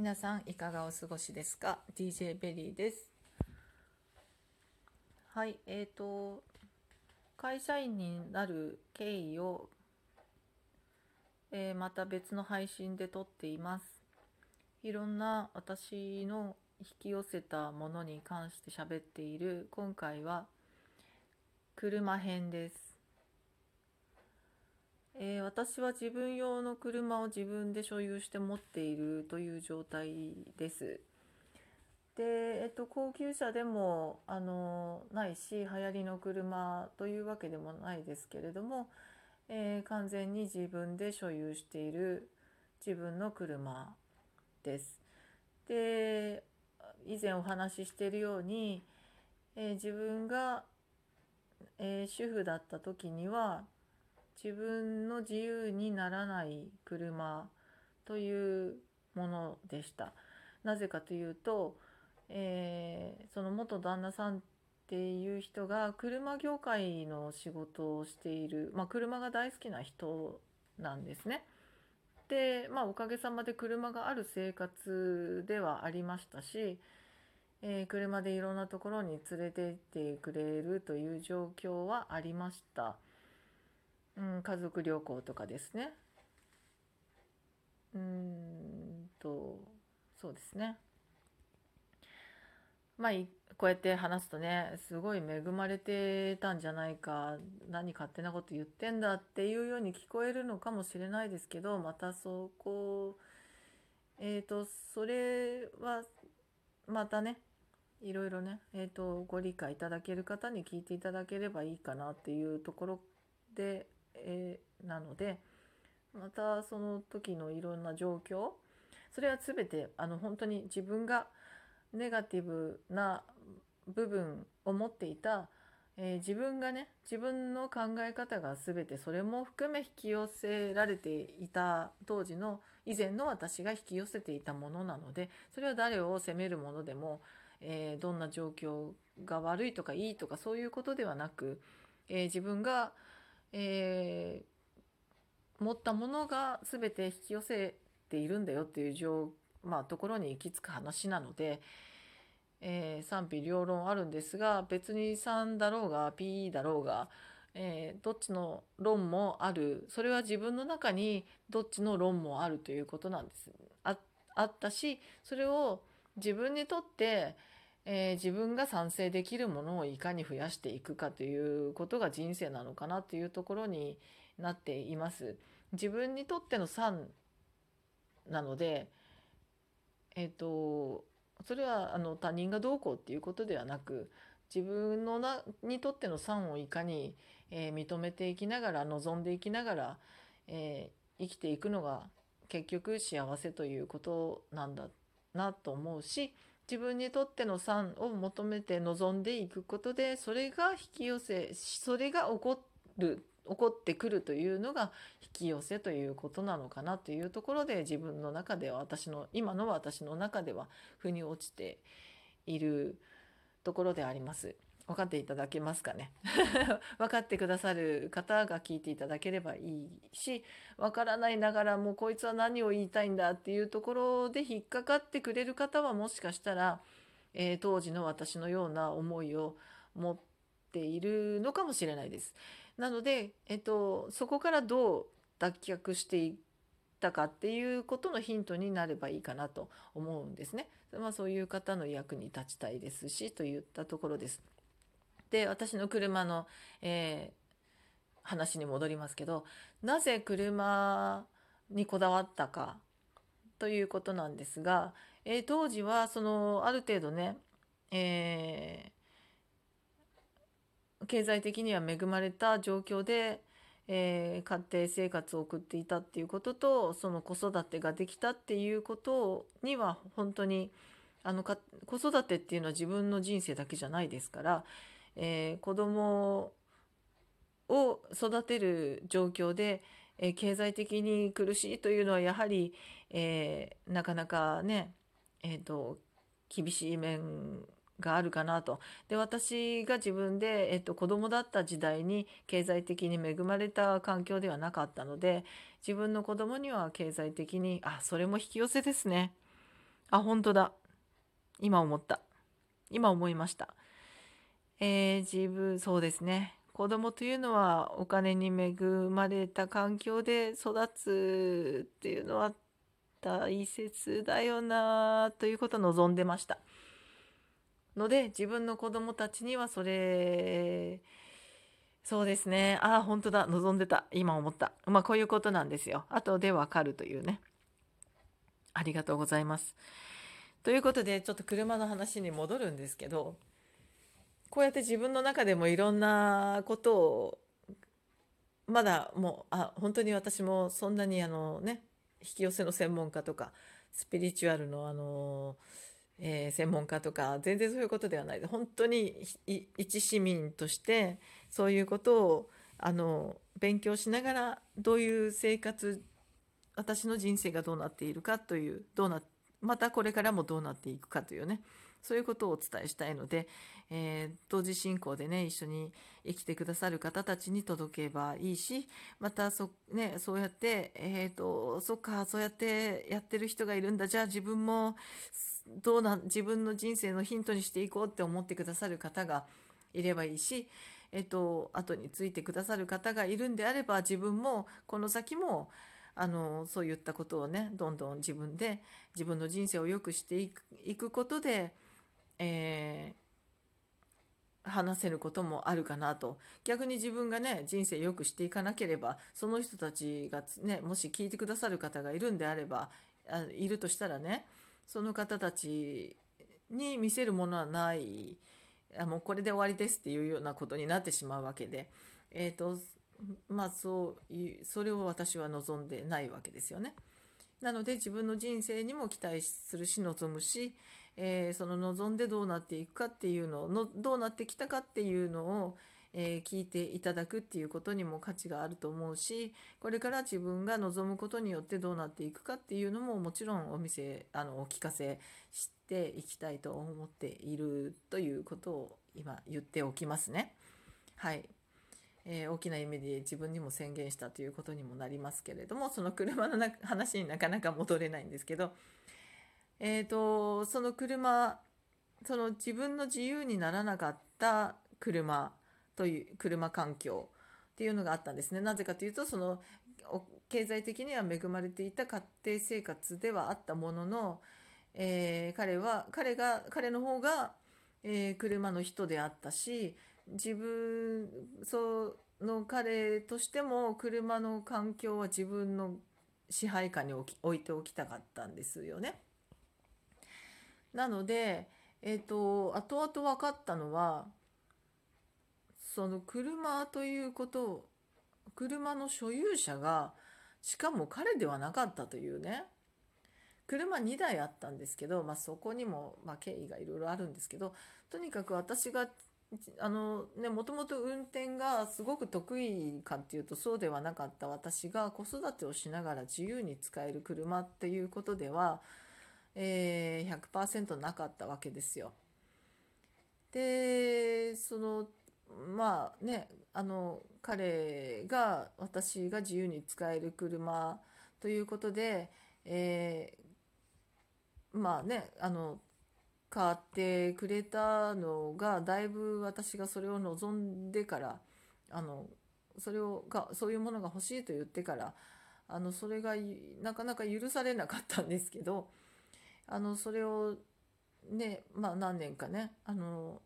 皆さんいかがお過ごしですか？DJ ベリーです。はいえーと会社員になる経緯を、えー、また別の配信で撮っています。いろんな私の引き寄せたものに関して喋っている今回は車編です。えー、私は自分用の車を自分で所有して持っているという状態です。で、えっと、高級車でもあのないし流行りの車というわけでもないですけれども、えー、完全に自分で所有している自分の車です。で以前お話ししているように、えー、自分が、え主婦だった時には自分の自由にならない車というものでした。なぜかというと、えー、その元旦那さんっていう人が車業界の仕事をしている、まあ、車が大好きな人なんですね。で、まあ、おかげさまで車がある生活ではありましたし、えー、車でいろんなところに連れて行ってくれるという状況はありました。うん、家族旅行とかですね。うんと、そうですね。まあ、こうやって話すとね、すごい恵まれてたんじゃないか、何勝手なこと言ってんだっていうように聞こえるのかもしれないですけど、またそこ、えっ、ー、と、それは、またね、いろいろね、えっ、ー、と、ご理解いただける方に聞いていただければいいかなっていうところで、なのでまたその時のいろんな状況それは全てあの本当に自分がネガティブな部分を持っていた、えー、自分がね自分の考え方が全てそれも含め引き寄せられていた当時の以前の私が引き寄せていたものなのでそれは誰を責めるものでも、えー、どんな状況が悪いとかいいとかそういうことではなく、えー、自分がえー、持ったものが全て引き寄せているんだよっていう状、まあ、ところに行き着く話なので、えー、賛否両論あるんですが別に3だろうが P だろうが、えー、どっちの論もあるそれは自分の中にどっちの論もあるということなんです。ああったしそれを自分にとってえー、自分が賛成できるものをいかに増やしていくかということが人生なのかなというところになっています。自分にとっての賛なので、えっ、ー、とそれはあの他人がどうこうっていうことではなく自分のなにとっての賛をいかに、えー、認めていきながら望んでいきながら、えー、生きていくのが結局幸せということなんだなと思うし自分にとっての酸を求めて望んでいくことでそれが引き寄せそれが起こる起こってくるというのが引き寄せということなのかなというところで自分の中では私の今の私の中では腑に落ちているところであります。分かっていただけますかね？分かってくださる方が聞いていただければいいし分からないながらもこいつは何を言いたいんだっていうところで引っかかってくれる方はもしかしたら、えー、当時の私のような思いを持っているのかもしれないです。なので、えっと、そこからどう脱却していったかっていうことのヒントになればいいかなと思うんですね。まあ、そういう方の役に立ちたいですしといったところです。で私の車の、えー、話に戻りますけどなぜ車にこだわったかということなんですが、えー、当時はそのある程度ね、えー、経済的には恵まれた状況で、えー、家庭生活を送っていたっていうこととその子育てができたっていうことには本当にあの子育てっていうのは自分の人生だけじゃないですからえー、子供を育てる状況で、えー、経済的に苦しいというのはやはり、えー、なかなかね、えーと、厳しい面があるかなと。で私が自分で、えっと、子供だった時代に経済的に恵まれた環境ではなかったので自分の子供には経済的にあそれも引き寄せですね。あ、本当だ。今思った。今思いました。えー、自分、そうですね。子供というのはお金に恵まれた環境で育つっていうのは大切だよなということを望んでました。ので自分の子供たちにはそれそうですね。ああ本当だ。望んでた。今思った。まあこういうことなんですよ。後でわかるというね。ありがとうございます。ということでちょっと車の話に戻るんですけどこうやって自分の中でもいろんなことをまだもうあ本当に私もそんなにあのね引き寄せの専門家とかスピリチュアルのあの、えー、専門家とか全然そういうことではない。本当に一市民としてそういうことをあの勉強しながらどういう生活私の人生がどうなっているかというどうなってまたこれからもどうなっていくかというねそういうことをお伝えしたいので、えー、同時進行でね一緒に生きてくださる方たちに届けばいいしまたそ,、ね、そうやってえ、ー、とそっかそうやってやってる人がいるんだ。じゃあ自分もどうな自分の人生のヒントにしていこうって思ってくださる方がいればいいしえ、ー、と後についてくださる方がいるんであれば自分もこの先もあのそういったことをねどんどん自分で自分の人生を良くしていくことでえー、話せることもあるかなと。逆に自分がね人生良くしていかなければその人たちがねもし聞いてくださる方がいるんであればあいるとしたらねその方たちに見せるものはない。あもうこれで終わりですっていうようなことになってしまうわけで、えーとまあ、そういうそれを私は望んでないわけですよね。なので自分の人生にも期待するし望むし、えー、その望んでどうなっていくかっていうのをのどうなってきたかっていうのを、えー、聞いていただくっていうことにも価値があると思うしこれから自分が望むことによってどうなっていくかっていうのももちろんお見せあのお聞かせしていきたいと思っているということを今言っておきますね。はい、えー、大きな意味で自分にも宣言したということにもなりますけれどもその車の話になかなか戻れないんですけどえーと、その車その自分の自由にならなかった車という車環境っていうのがあったんですね。なぜかというとその経済的には恵まれていた家庭生活ではあったものの、えー、彼は彼が彼の方が、えー、車の人であったし自分その彼としても車の環境は自分の支配下に置き置いておきたかったんですよね。なので、えっ、ー、と、後々分かったのは、その車ということを車の所有者が、しかも彼ではなかったというね、車2台あったんですけど、まあ、そこにも、まあ、経緯がいろいろあるんですけど、とにかく私が、あのね、もともと運転がすごく得意かっていうとそうではなかった私が子育てをしながら自由に使える車っていうことでは、えー、100%なかったわけですよ。でそのまあねあの彼が私が自由に使える車ということで、えー、まあねあの買ってくれたのがだいぶ私がそれを望んでからあのそれをがそういうものが欲しいと言ってからあのそれがなかなか許されなかったんですけどあのそれをねまあ何年かねあの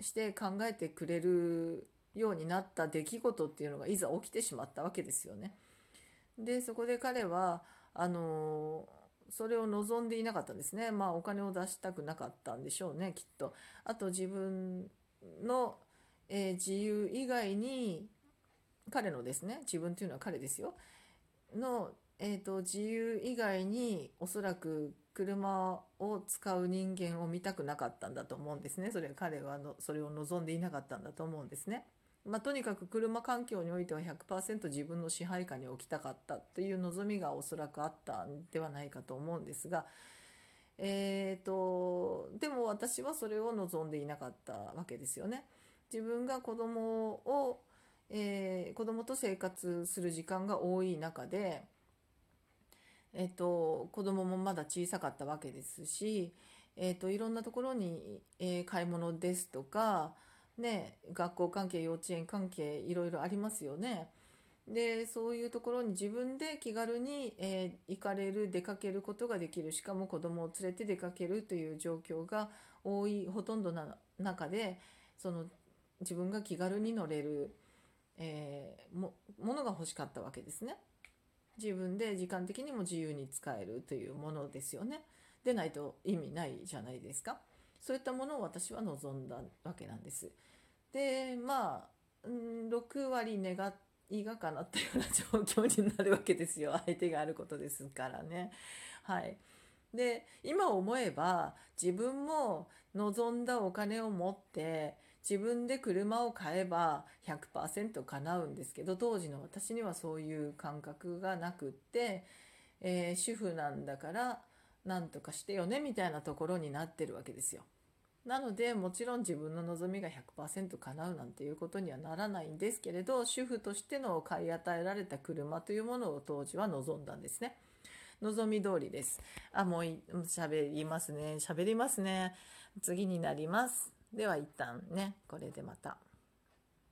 して考えてくれるようになった出来事っていうのがいざ起きてしまったわけですよね。でそこで彼はあのそれを望んでいなかったんですね。まあお金を出したくなかったんでしょうねきっと。あと自分の、えー、自由以外に彼のですね自分というのは彼ですよのえーと、自由以外におそらく車を使う人間を見たくなかったんだと思うんですねそれ彼はのそれを望んでいなかったんだと思うんですね。まあ、とにかく車環境においては100%自分の支配下に置きたかったという望みがおそらくあったんではないかと思うんですが、えーと、でも私はそれを望んでいなかったわけですよね。自分が子供を、えー、子供と生活する時間が多い中でえっと、子供もまだ小さかったわけですし、えっと、いろんなところに、えー買い物ですとか、ね、学校関係、幼稚園関係、いろいろありますよね。で、そういうところに自分で気軽に、えー行かれる、出かけることができる。しかも子供を連れて出かけるという状況が多い、ほとんどな中で、その自分が気軽に乗れる、えーも、ものが欲しかったわけですね。自分で時間的にも自由に使えるというものですよね。でないと意味ないじゃないですか。そういったものを私は望んだわけなんです。で、まあ、うん6割願いがかなったような状況になるわけですよ。相手があることですからね。はい。で、今思えば自分も望んだお金を持って自分で車を買えば100%叶うんですけど、当時の私にはそういう感覚がなくって、えー主婦なんだからなんとかしてよねみたいなところになってるわけですよ。なのでもちろん自分の望みが100%叶うなんていうことにはならないんですけれど主婦としての買い与えられた車というものを当時は望んだんですね。望み通りです。あ、もう喋りますね。喋りますね。次になります。では一旦ね、これでまた。